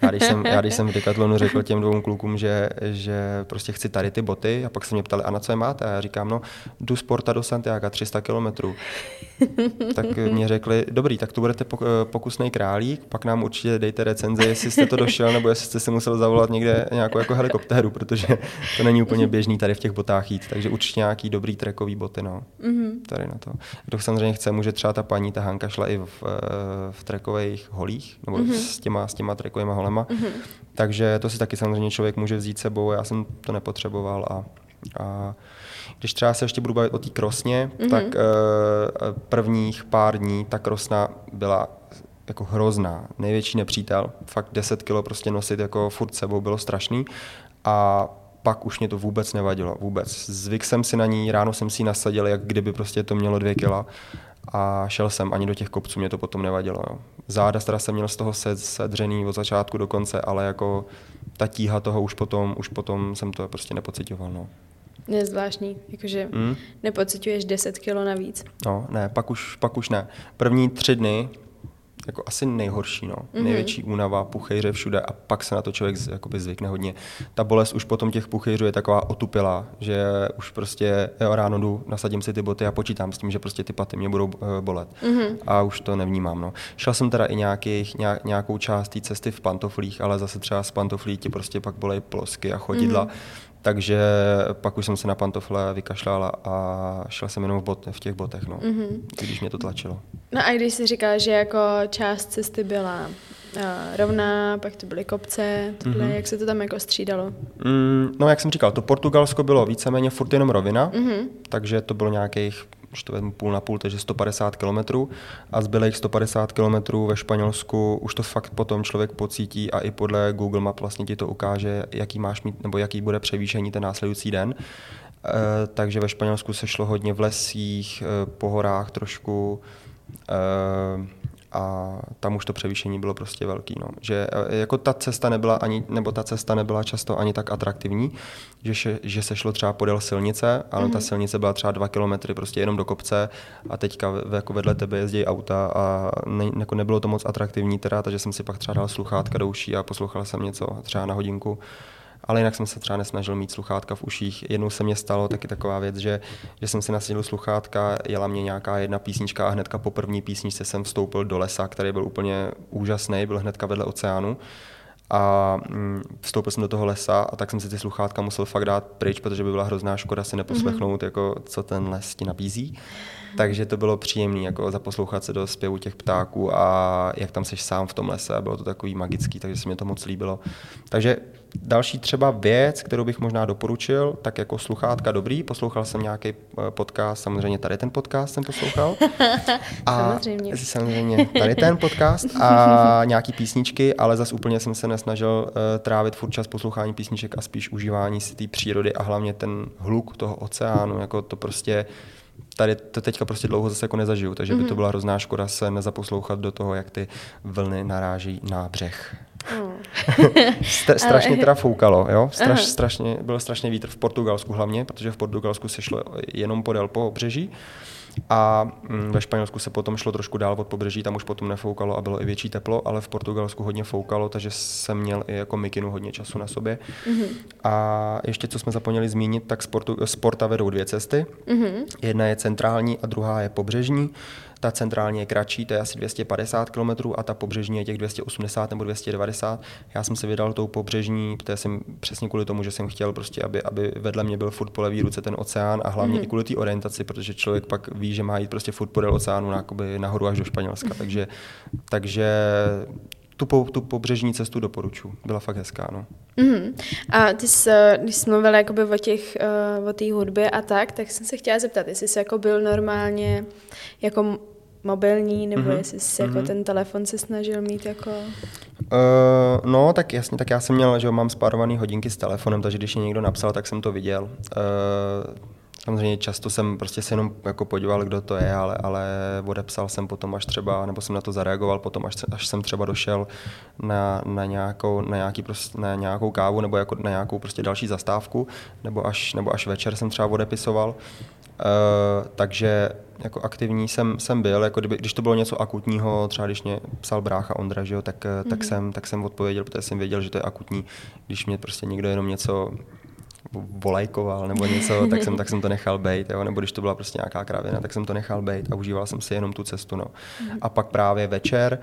Já když jsem, já když jsem v Decathlonu řekl těm dvou klukům, že, že prostě chci tady ty boty a pak se mě ptali, a na co je máte? A já říkám, no jdu z Porta do Santiago 300 kilometrů. tak mě řekli, dobrý, tak tu budete pokusný králík, pak nám určitě dejte recenzi, jestli jste to došel, nebo jestli jste si musel zavolat někde nějakou jako helikoptéru, protože to není úplně běžný tady v těch botách jít. Takže určitě nějaký dobrý trekový boty, no. Mm-hmm. Tady na to. Kdo samozřejmě chce, může třeba ta paní, ta Hanka šla i v, v trekových holích, nebo mm-hmm. s těma, s těma trekovými holema. Mm-hmm. Takže to si taky samozřejmě člověk může vzít sebou, já jsem to nepotřeboval a, a když třeba se ještě budu bavit o té krosně, mm-hmm. tak uh, prvních pár dní ta krosna byla jako hrozná, největší nepřítel, fakt 10 kilo prostě nosit jako furt sebou bylo strašný a pak už mě to vůbec nevadilo, vůbec. Zvyk jsem si na ní, ráno jsem si ji nasadil, jak kdyby prostě to mělo dvě kila a šel jsem, ani do těch kopců mě to potom nevadilo. Jo. Záda teda jsem měl z toho sedřený od začátku do konce, ale jako ta tíha toho už potom, už potom jsem to prostě nepocitoval. No. Je zvláštní, jakože mm. nepocituješ 10 kilo navíc. No, ne, pak už, pak už ne. První tři dny jako asi nejhorší, no. Mm-hmm. Největší únava, puchejře všude a pak se na to člověk jakoby zvykne hodně. Ta bolest už potom těch puchejřů je taková otupilá, že už prostě jo, ráno jdu, nasadím si ty boty a počítám s tím, že prostě ty paty mě budou uh, bolet. Mm-hmm. A už to nevnímám, no. Šel jsem teda i nějakých, nějak, nějakou část té cesty v pantoflích, ale zase třeba z pantoflí ti prostě pak bolej plosky a chodidla. Mm-hmm takže pak už jsem se na pantofle vykašlala a šla jsem jenom v, bot, v těch botech, no, mm-hmm. když mě to tlačilo. No a když jsi říkal, že jako část cesty byla uh, rovná, pak to byly kopce, tohle, mm-hmm. jak se to tam jako střídalo? Mm, no jak jsem říkal, to Portugalsko bylo víceméně furt jenom rovina, mm-hmm. takže to bylo nějakých už to vezmu půl na půl, takže 150 km a zbylých 150 km ve Španělsku už to fakt potom člověk pocítí a i podle Google Map vlastně ti to ukáže, jaký máš mít, nebo jaký bude převýšení ten následující den. E, takže ve Španělsku se šlo hodně v lesích, e, po horách trošku. E, a tam už to převýšení bylo prostě velký. No. Že e, jako ta cesta nebyla ani, nebo ta cesta nebyla často ani tak atraktivní, že, še, že se šlo třeba podél silnice, ale mm-hmm. ta mhm. silnice byla třeba dva kilometry prostě jenom do kopce a teďka jako vedle tebe jezdí auta a ne, jako nebylo to moc atraktivní teda, takže jsem si pak třeba dal sluchátka do uší a poslouchal jsem něco třeba na hodinku ale jinak jsem se třeba nesnažil mít sluchátka v uších. Jednou se mě stalo taky taková věc, že, že jsem si nasadil sluchátka, jela mě nějaká jedna písnička a hnedka po první písničce jsem vstoupil do lesa, který byl úplně úžasný, byl hnedka vedle oceánu a mm, vstoupil jsem do toho lesa a tak jsem si ty sluchátka musel fakt dát pryč, protože by byla hrozná škoda si neposlechnout, mm-hmm. jako co ten les ti nabízí. Takže to bylo příjemné, jako zaposlouchat se do zpěvu těch ptáků a jak tam seš sám v tom lese. Bylo to takový magický, takže se mi to moc líbilo. Takže další třeba věc, kterou bych možná doporučil, tak jako sluchátka dobrý, poslouchal jsem nějaký eh, podcast, samozřejmě tady ten podcast jsem poslouchal. A samozřejmě. Samozřejmě tady ten podcast a nějaký písničky, ale zase úplně jsem se nesnažil uh, trávit furt čas poslouchání písniček a spíš užívání si té přírody a hlavně ten hluk toho oceánu, jako to prostě tady to teďka prostě dlouho zase jako nezažiju, takže mm-hmm. by to mhm. byla hrozná škoda se nezaposlouchat do toho, jak ty vlny naráží na břeh. Mm. strašně teda foukalo, jo? Straš, strašně, byl strašně vítr v Portugalsku hlavně, protože v Portugalsku se šlo jenom podél po obřeží. A mm, ve Španělsku se potom šlo trošku dál od pobřeží, tam už potom nefoukalo a bylo i větší teplo, ale v Portugalsku hodně foukalo, takže jsem měl i jako mikinu hodně času na sobě. Mm-hmm. A ještě co jsme zapomněli zmínit, tak sportu, sporta vedou dvě cesty. Mm-hmm. Jedna je centrální a druhá je pobřežní. Ta centrální je kratší, to je asi 250 km a ta pobřežní je těch 280 nebo 290. Já jsem se vydal tou pobřežní, protože jsem přesně kvůli tomu, že jsem chtěl prostě, aby, aby vedle mě byl furt po levý ruce ten oceán a hlavně mm-hmm. i kvůli té orientaci, protože člověk pak ví, že má jít prostě furt podél oceánu nahoru až do Španělska. Takže, takže tu, po, tu pobřežní cestu doporučuji. Byla fakt hezká, no. Mm-hmm. A ty jsi, když jsi mluvila jakoby o těch, uh, o té hudbě a tak, tak jsem se chtěla zeptat, jestli jsi jako byl normálně jako mobilní, nebo mm-hmm. jestli jsi mm-hmm. jako mhm. ten telefon se snažil mít jako... Uh, no, tak jasně, tak já jsem měl, že mám spárovaný hodinky s telefonem, takže když mě někdo napsal, tak jsem to viděl. Uh, Samozřejmě často jsem prostě se jenom jako podíval, kdo to je, ale, ale odepsal jsem potom až třeba, nebo jsem na to zareagoval potom, až, až jsem třeba došel na, na, nějakou, na, nějaký prostě, na nějakou kávu nebo jako na nějakou prostě další zastávku, nebo až, nebo až večer jsem třeba odepisoval. Uh, takže jako aktivní jsem, jsem byl, jako kdyby, když to bylo něco akutního, třeba když mě psal brácha Ondra, že jo, tak, mm-hmm. tak, mhm. jsem, tak jsem odpověděl, protože jsem věděl, že to je akutní, když mě prostě někdo jenom něco volajkoval nebo něco, tak jsem, tak jsem to nechal být, jo? nebo když to byla prostě nějaká kravina, tak jsem to nechal být a užíval jsem si jenom tu cestu. No. A pak právě večer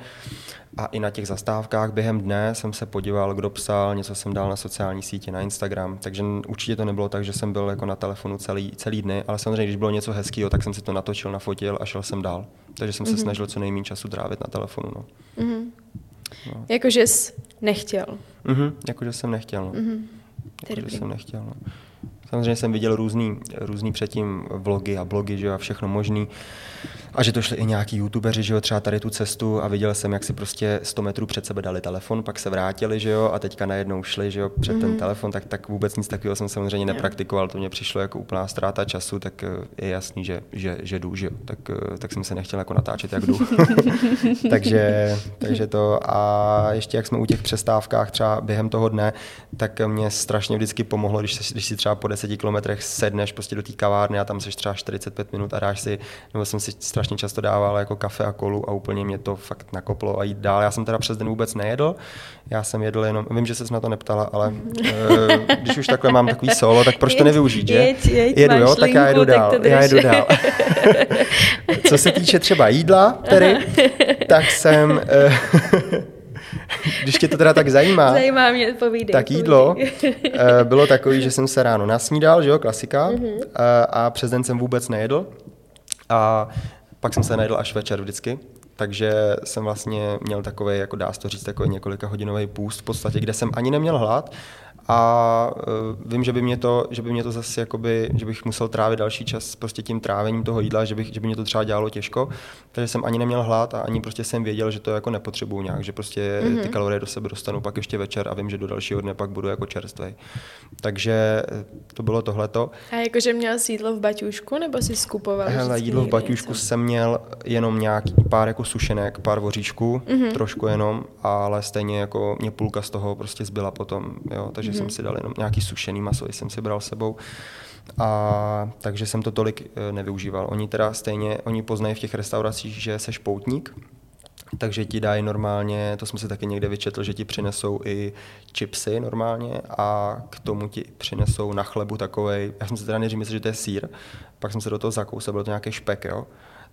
a i na těch zastávkách během dne jsem se podíval, kdo psal, něco jsem dal na sociální sítě, na Instagram, takže určitě to nebylo tak, že jsem byl jako na telefonu celý, celý dny, ale samozřejmě, když bylo něco hezkého, tak jsem si to natočil, nafotil a šel jsem dál. Takže jsem se mm-hmm. snažil co nejméně času trávit na telefonu. No. Mm-hmm. No. Jakože jsi nechtěl. Mm-hmm, jakože jsem nechtěl. No. Mm-hmm. Jakože jsem nechtěl. No. Samozřejmě jsem viděl různý, různý předtím vlogy a blogy, že jo, a všechno možný. A že to šli i nějaký youtubeři, že jo, třeba tady tu cestu a viděl jsem, jak si prostě 100 metrů před sebe dali telefon, pak se vrátili, že jo, a teďka najednou šli, že jo, před mm-hmm. ten mhm. telefon, tak, tak vůbec nic takového jsem samozřejmě nepraktikoval, to mě přišlo jako úplná ztráta času, tak eh, je jasný, že, že, že jdu, že jo, tak, eh, tak jsem se nechtěl jako natáčet, jak jdu. takže, takže to a ještě jak jsme u těch přestávkách třeba během toho dne, tak mě strašně vždycky pomohlo, když, se, když si třeba po 10 kilometrech sedneš prostě do té kavárny a tam seš třeba 45 minut a dáš si, nebo jsem si strašně často dával jako kafe a kolu a úplně mě to fakt nakoplo a jít dál. Já jsem teda přes den vůbec nejedl, já jsem jedl jenom, vím, že se na to neptala, ale uh, když už takhle mám takový solo, tak proč to nevyužít, že? Jeď, jeď, jedu, jo, tak já jedu dál, já jedu dál. Co se týče třeba jídla, tedy, tak jsem... Uh, když tě to teda tak zajímá, zajímá mě, povídej, tak jídlo povídej. Eh, bylo takový, že jsem se ráno nasnídal, že jo, klasika, mm-hmm. a, a přes den jsem vůbec nejedl. A pak jsem se najedl až večer vždycky. Takže jsem vlastně měl takový, jako dá se to říct, takový několika hodinový půst v podstatě, kde jsem ani neměl hlad, a uh, vím, že by mě to, že by mě to zase jakoby, že bych musel trávit další čas prostě tím trávením toho jídla, že, bych, že by mě to třeba dělalo těžko, takže jsem ani neměl hlad a ani prostě jsem věděl, že to jako nepotřebuju nějak, že prostě mm-hmm. ty kalorie do sebe dostanu pak ještě večer a vím, že do dalšího dne pak budu jako čerstvý. Takže eh, to bylo tohleto. A jakože měl jídlo v baťušku nebo si skupoval? Hele, jídlo v baťušku něco? jsem měl jenom nějaký pár jako sušenek, pár voříčků, mm-hmm. trošku jenom, ale stejně jako mě půlka z toho prostě zbyla potom, jo, takže mm-hmm. jsem si dal jenom nějaký sušený maso, jsem si bral sebou. A takže jsem to tolik e, nevyužíval. Oni teda stejně, oni poznají v těch restauracích, že seš poutník, takže ti dají normálně, to jsem si taky někde vyčetl, že ti přinesou i chipsy normálně a k tomu ti přinesou na chlebu takovej, já jsem si teda nejdřív myslel, že to je sír, pak jsem se do toho zakousil, byl to nějaký špek, jo.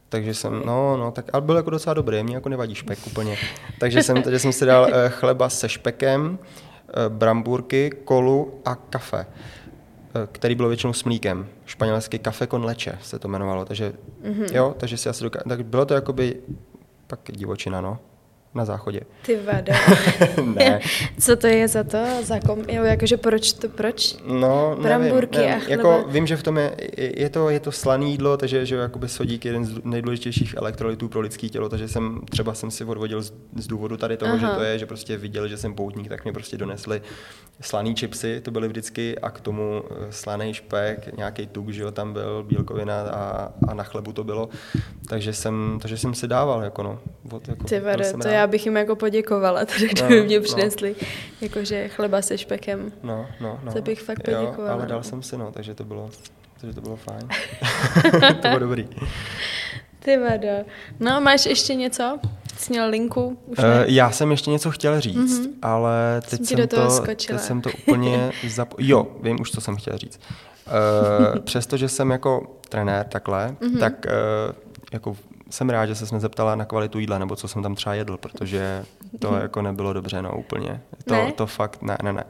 Takže jsem, no, no, tak, ale byl jako docela dobrý, mě jako nevadí špek úplně. Takže jsem, takže jsem si dal e, chleba se špekem, Eh, bramburky, kolu a kafe, eh, který bylo většinou s mlíkem. Španělský kafe con leche se to jmenovalo, takže mm-hmm. jo, takže si asi doká... tak bylo to jakoby pak divočina, no na záchodě. Ty vada. ne. Co to je za to? Za kom, jo, jakože proč to, proč? No, Bramburky nevím, nevím. a Jako, vím, že v tom je, je to, je to slaný jídlo, takže že jakoby sodík je jeden z nejdůležitějších elektrolytů pro lidské tělo, takže jsem třeba jsem si odvodil z, z důvodu tady toho, Aha. že to je, že prostě viděli, že jsem poutník, tak mě prostě donesli slaný čipsy, to byly vždycky a k tomu eh, slaný špek, nějaký tuk, že jo, tam byl, bílkovina a, a na chlebu to bylo, takže jsem, takže jsem si dával, jako no. Od, jako, Ty vade, to já já bych jim jako poděkovala, takže no, kdyby mě no. přinesli no. jakože chleba se špekem. No, no, no. To bych fakt poděkovala. Jo, ale dal jsem si, no, takže to bylo, takže to bylo fajn. to bylo dobrý. Ty vado. No, máš ještě něco? Jsi měl linku? Už uh, já jsem ještě něco chtěl říct, mm-hmm. ale teď jsem, jsem, to, teď jsem to úplně zapo- Jo, vím už, co jsem chtěl říct. Uh, přestože jsem jako trenér takhle, mm-hmm. tak uh, jako jsem rád, že se zeptala na kvalitu jídla, nebo co jsem tam třeba jedl, protože to mhm. jako nebylo dobře, no úplně. To, ne? to fakt, ne, ne, ne.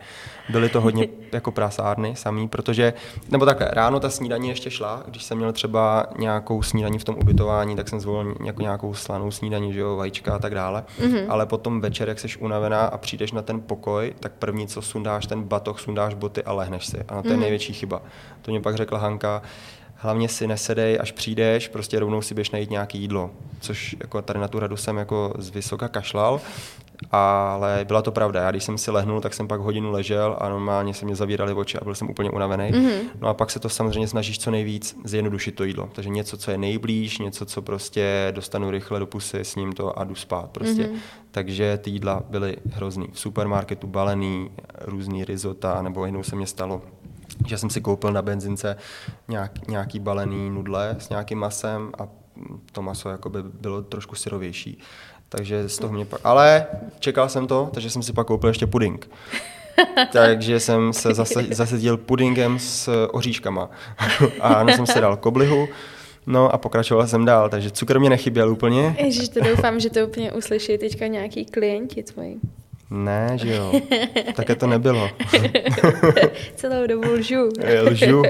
Byly to hodně jako prasárny samý, protože, nebo takhle, ráno ta snídaní ještě šla, když jsem měl třeba nějakou snídaní v tom ubytování, tak jsem zvolil jako nějakou slanou snídaní, že jo, vajíčka a tak dále, mm-hmm. ale potom večer, jak jsi unavená a přijdeš na ten pokoj, tak první, co sundáš ten batoh, sundáš boty a lehneš si. A to je mm-hmm. největší chyba. To mě pak řekla Hanka, hlavně si nesedej, až přijdeš, prostě rovnou si běž najít nějaké jídlo. Což jako tady na tu radu jsem jako z vysoka kašlal, ale byla to pravda. Já když jsem si lehnul, tak jsem pak hodinu ležel a normálně se mě zavírali oči a byl jsem úplně unavený. Mm-hmm. No a pak se to samozřejmě snažíš co nejvíc zjednodušit to jídlo. Takže něco, co je nejblíž, něco, co prostě dostanu rychle do pusy, s ním to a jdu spát prostě. Mm-hmm. Takže ty jídla byly hrozný. V supermarketu balený, různý risota, nebo jednou se mě stalo, že jsem si koupil na benzince nějak, nějaký balený nudle s nějakým masem a to maso jakoby bylo trošku syrovější. Takže z toho mě pak... Ale čekal jsem to, takže jsem si pak koupil ještě puding. Takže jsem se zase, zasedil pudingem s oříškama. a jsem se dal koblihu, No a pokračoval jsem dál, takže cukr mě nechyběl úplně. Ježiš, to doufám, že to úplně uslyší teďka nějaký klienti tvoji. Ne, že jo. Také to nebylo. Celou dobu lžu. lžu.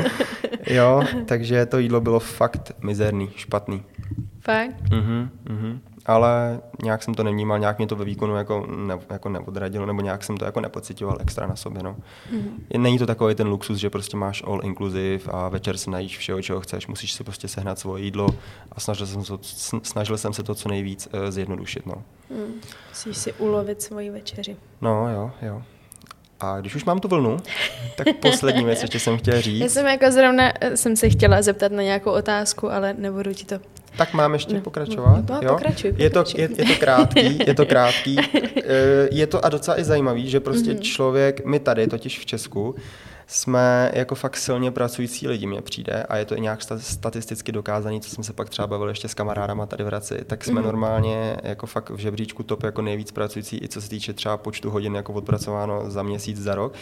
jo, takže to jídlo bylo fakt mizerný, špatný. Fakt? Mhm, mhm ale nějak jsem to nevnímal, nějak mě to ve výkonu jako, ne, jako neodradilo, nebo nějak jsem to jako nepocitoval extra na sobě. No. Mm-hmm. Není to takový ten luxus, že prostě máš all inclusive a večer si najíš všeho, čeho chceš, musíš si prostě sehnat svoje jídlo a snažil jsem, to, snažil jsem se to co nejvíc uh, zjednodušit. No. Mm. Musíš si ulovit svoji večeři. No jo, jo. A když už mám tu vlnu, tak poslední věc ještě jsem chtěla říct. Já jsem jako zrovna eh, jsem se chtěla zeptat na nějakou otázku, ale nebudu ti to tak mám ještě no, pokračovat. No, jo? Pokračuj, pokračuj. Je, to, je, je to krátký, je to krátký. Eh, je to a docela i zajímavý, že prostě mm-hmm. člověk, my tady totiž v Česku, jsme jako fakt silně pracující lidi, mně přijde, a je to i nějak statisticky dokázaný, co jsem se pak třeba bavil ještě s kamarádama tady v Hradci, tak jsme mm-hmm. normálně jako fakt v žebříčku top jako nejvíc pracující, i co se týče třeba počtu hodin jako odpracováno za měsíc, za rok,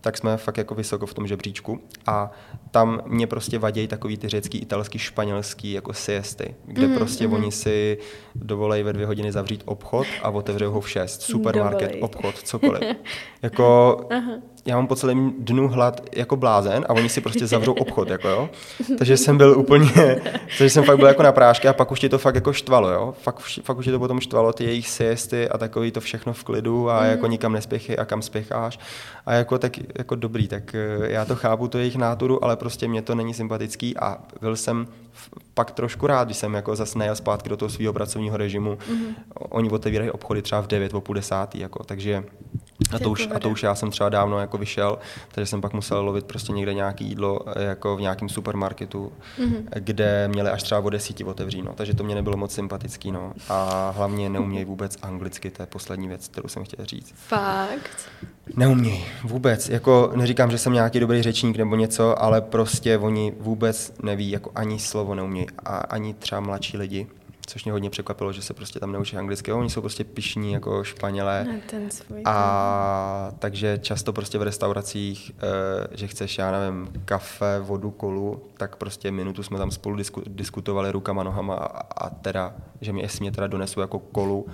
tak jsme fakt jako vysoko v tom žebříčku. A tam mě prostě vadějí takový ty řecký, italský, španělský jako siesty, kde mm-hmm. prostě mm-hmm. oni si dovolej ve dvě hodiny zavřít obchod a otevřou ho v šest. Supermarket, dovolej. obchod, cokoliv. jako, já mám po celém dnu hlad jako blázen a oni si prostě zavřou obchod, jako jo. Takže jsem byl úplně, takže jsem fakt byl jako na prášky a pak už ti to fakt jako štvalo, jo. Fakt, fakt už ti to potom štvalo, ty jejich siesty a takový to všechno v klidu a mm. jako nikam nespěchy a kam spěcháš. A jako tak jako dobrý, tak eh, já to chápu, to jejich náturu, ale prostě mě to není sympatický a byl jsem pak trošku rád, když jsem jako zase nejel zpátky do toho svého pracovního režimu. Mm-hmm. Oni otevírají obchody třeba v 9 o půl desátý, jako, takže a to, už, a to už já jsem třeba dávno jako vyšel, takže jsem pak musel lovit prostě někde nějaké jídlo eh, jako v nějakém supermarketu, mm-hmm. kde měli až třeba o desíti otevříno, takže to mě nebylo moc sympatický. No. A hlavně neumějí vůbec anglicky, to je poslední věc, kterou jsem chtěl říct. Fakt? Neumějí, vůbec. Jako neříkám, že jsem nějaký dobrý řečník nebo něco, ale prostě oni vůbec neví, jako ani slovo neumějí a ani třeba mladší lidi což mě hodně překvapilo, že se prostě tam neučí anglicky. Oni jsou prostě pišní jako Španělé. Ten svůj, a takže často prostě v restauracích, e, že chceš, já nevím, kafe, vodu, kolu, tak prostě minutu jsme tam spolu disku, diskutovali rukama, nohama a, a teda, že mi jestli mě teda donesu jako kolu,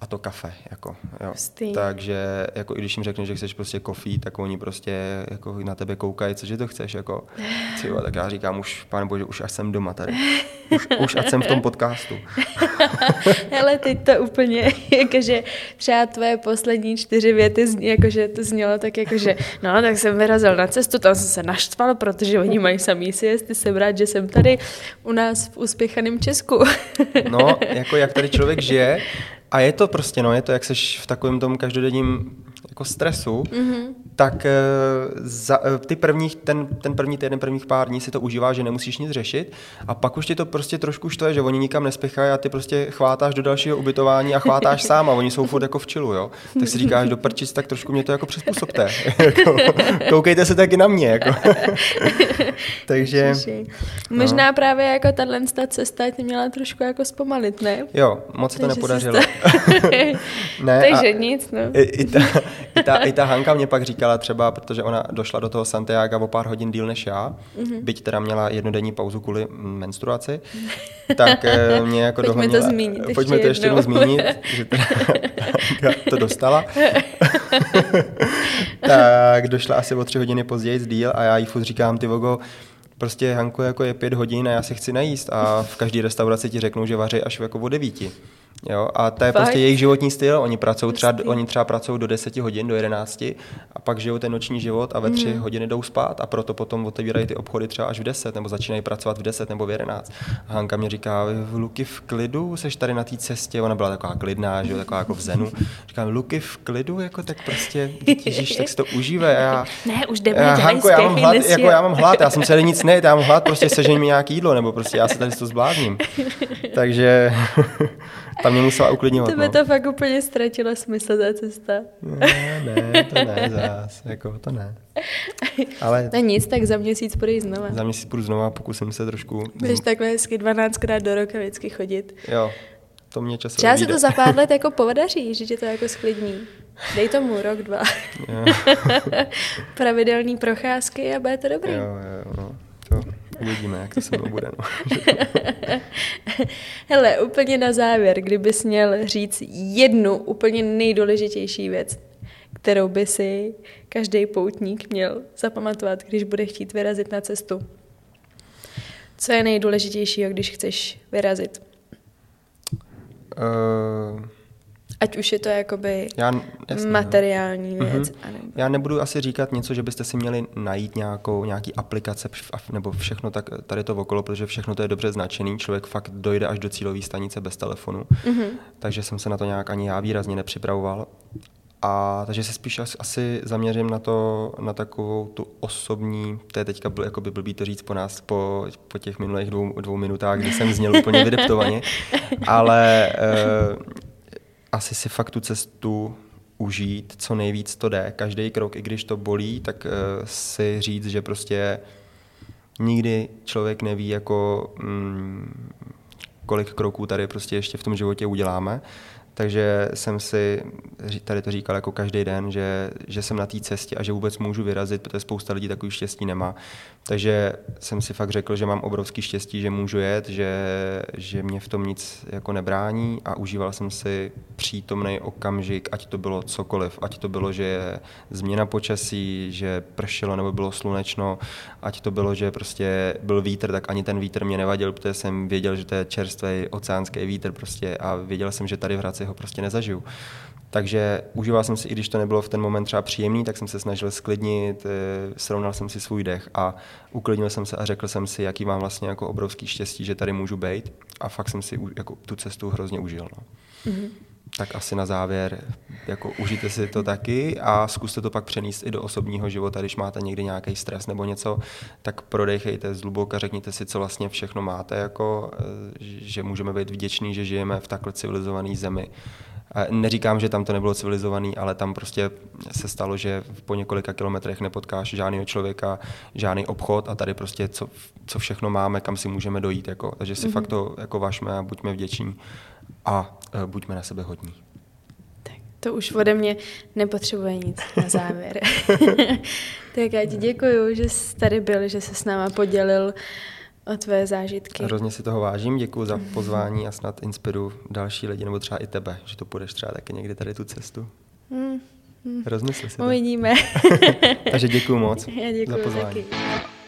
a to kafe. Jako, jo. Takže jako, i když jim řekneš, že chceš prostě kofí, tak oni prostě jako na tebe koukají, cože to chceš. Jako, Civa, tak já říkám už, pane bože, už až jsem doma tady. Už, už ať jsem v tom podcastu. Hele, teď to úplně, jakože třeba tvoje poslední čtyři věty, zní, jakože to znělo tak jakože, no tak jsem vyrazil na cestu, tam jsem se naštval, protože oni mají samý siesty, jsem rád, že jsem tady u nás v uspěchaném Česku. no, jako jak tady člověk žije, a je to prostě, no, je to, jak seš v takovém tom každodenním jako stresu, mm-hmm. tak eh, za, eh, ty prvních, ten, ten první týden, prvních pár dní si to užívá, že nemusíš nic řešit a pak už ti to prostě trošku štve, že oni nikam nespěchají a ty prostě chvátáš do dalšího ubytování a chvátáš sám a oni jsou furt jako v čilu, jo. Tak si říkáš do prčic, tak trošku mě to jako přizpůsobte. jako, koukejte se taky na mě, jako. Takže... Možná no. právě jako tahle cesta tě měla trošku jako zpomalit, ne? Jo, moc se to nepodařilo. ne, Takže nic, no. I, i, ta, i, ta, I ta Hanka mě pak říkala třeba, protože ona došla do toho Santiago o pár hodin díl než já, mm-hmm. byť teda měla jednodenní pauzu kvůli menstruaci, tak eh, mě jako Pojďme dohonila. to zmínit Pojďme to ještě jednou zmínit, že teda Hanka to dostala. tak došla asi o tři hodiny později z díl a já jí furt říkám, ty vogo, prostě Hanko jako je pět hodin a já se chci najíst a v každé restauraci ti řeknou, že vaří až jako o devíti. Jo, a to je Fakt? prostě jejich životní styl. Oni pracují třeba, oni třeba pracují do 10 hodin, do 11 a pak žijou ten noční život a ve 3 mm. hodiny jdou spát a proto potom otevírají ty obchody třeba až v 10 nebo začínají pracovat v 10 nebo v 11. A Hanka mě říká, v Luky v klidu, seš tady na té cestě, ona byla taková klidná, že jo, taková jako v zenu. Říkám, Luky v klidu, jako tak prostě, ježiš, tak si to užívej. Já, ne, už jdeme, já, Hanko, já mám hlad, jako já mám hlad, já jsem celý nic ne, já mám hlad, prostě sežeň mi nějaký jídlo, nebo prostě já se tady to zblázním. Takže tam mě musela uklidňovat. Tebe no. to fakt úplně ztratilo smysl ta cesta. Ne, ne, to ne zás, jako to ne. Ale... Ne nic, tak za měsíc půjdu znova. Za měsíc půjdu znova, pokusím se trošku. Budeš takhle hezky 12krát do roka vždycky chodit. Jo, to mě časem Třeba se to za pár let jako podaří, že tě to jako sklidní. Dej tomu rok, dva. Pravidelný procházky a bude to dobrý. Jo, jo, no. Uvidíme, jak to se mnou bude. No. Hele, úplně na závěr, kdybys měl říct jednu úplně nejdůležitější věc, kterou by si každý poutník měl zapamatovat, když bude chtít vyrazit na cestu. Co je nejdůležitějšího, když chceš vyrazit? Uh, Ať už je to jakoby Já, jasný, no. materiální no. věc. Mm-hmm. Nebo... Já nebudu asi říkat něco, že byste si měli najít nějakou, nějaký aplikace nebo všechno tak tady to okolo, protože všechno to je dobře značený. Člověk fakt dojde až do cílové stanice bez telefonu. Mm-hmm. Takže jsem se na to nějak ani já výrazně nepřipravoval. A takže se spíš asi zaměřím na to, na takovou tu osobní, to je teďka byl, jako by blbý to říct po nás, po, po těch minulých dvou, dvou minutách, kdy jsem zněl úplně vydeptovaně, ale uh, asi si fakt tu cestu užít, co nejvíc to jde. Každý krok, i když to bolí, tak uh, si říct, že prostě nikdy člověk neví, jako mm, kolik kroků tady prostě ještě v tom životě uděláme. Takže jsem si tady to říkal jako každý den, že, že jsem na té cestě a že vůbec můžu vyrazit, protože spousta lidí takový štěstí nemá. Takže jsem si fakt řekl, že mám obrovský štěstí, že můžu jet, že, že mě v tom nic jako nebrání a užíval jsem si přítomný okamžik, ať to bylo cokoliv, ať to bylo, že je změna počasí, že pršelo nebo bylo slunečno, ať to bylo, že prostě byl vítr, tak ani ten vítr mě nevadil, protože jsem věděl, že to je čerstvý oceánský vítr prostě a věděl jsem, že tady v Hradci ho prostě nezažiju. Takže užíval jsem si, i když to nebylo v ten moment třeba příjemný, tak jsem se snažil sklidnit, eh, srovnal jsem si svůj dech a uklidnil jsem se a řekl jsem si, jaký mám vlastně jako obrovský štěstí, že tady můžu být a fakt jsem si jako tu cestu hrozně užil. No. Mm-hmm. Tak asi na závěr, jako užijte si to taky a zkuste to pak přenést i do osobního života, když máte někdy nějaký stres nebo něco, tak prodejchejte zhluboka, řekněte si, co vlastně všechno máte, jako, eh, že můžeme být vděční, že žijeme v takhle civilizované zemi Neříkám, že tam to nebylo civilizovaný, ale tam prostě se stalo, že po několika kilometrech nepotkáš žádného člověka, žádný obchod a tady prostě co, co všechno máme, kam si můžeme dojít. Jako. Takže si mm-hmm. fakt to jako vašme a buďme vděční a uh, buďme na sebe hodní. Tak to už ode mě nepotřebuje nic na závěr. tak já ti děkuji, že jsi tady byl, že se s náma podělil o tvé zážitky. Hrozně si toho vážím, děkuji za pozvání a snad inspiru další lidi, nebo třeba i tebe, že to půjdeš třeba taky někdy tady tu cestu. Mm. Rozmysli si Uvidíme. Takže děkuji moc Já děkuji za pozvání. Taky.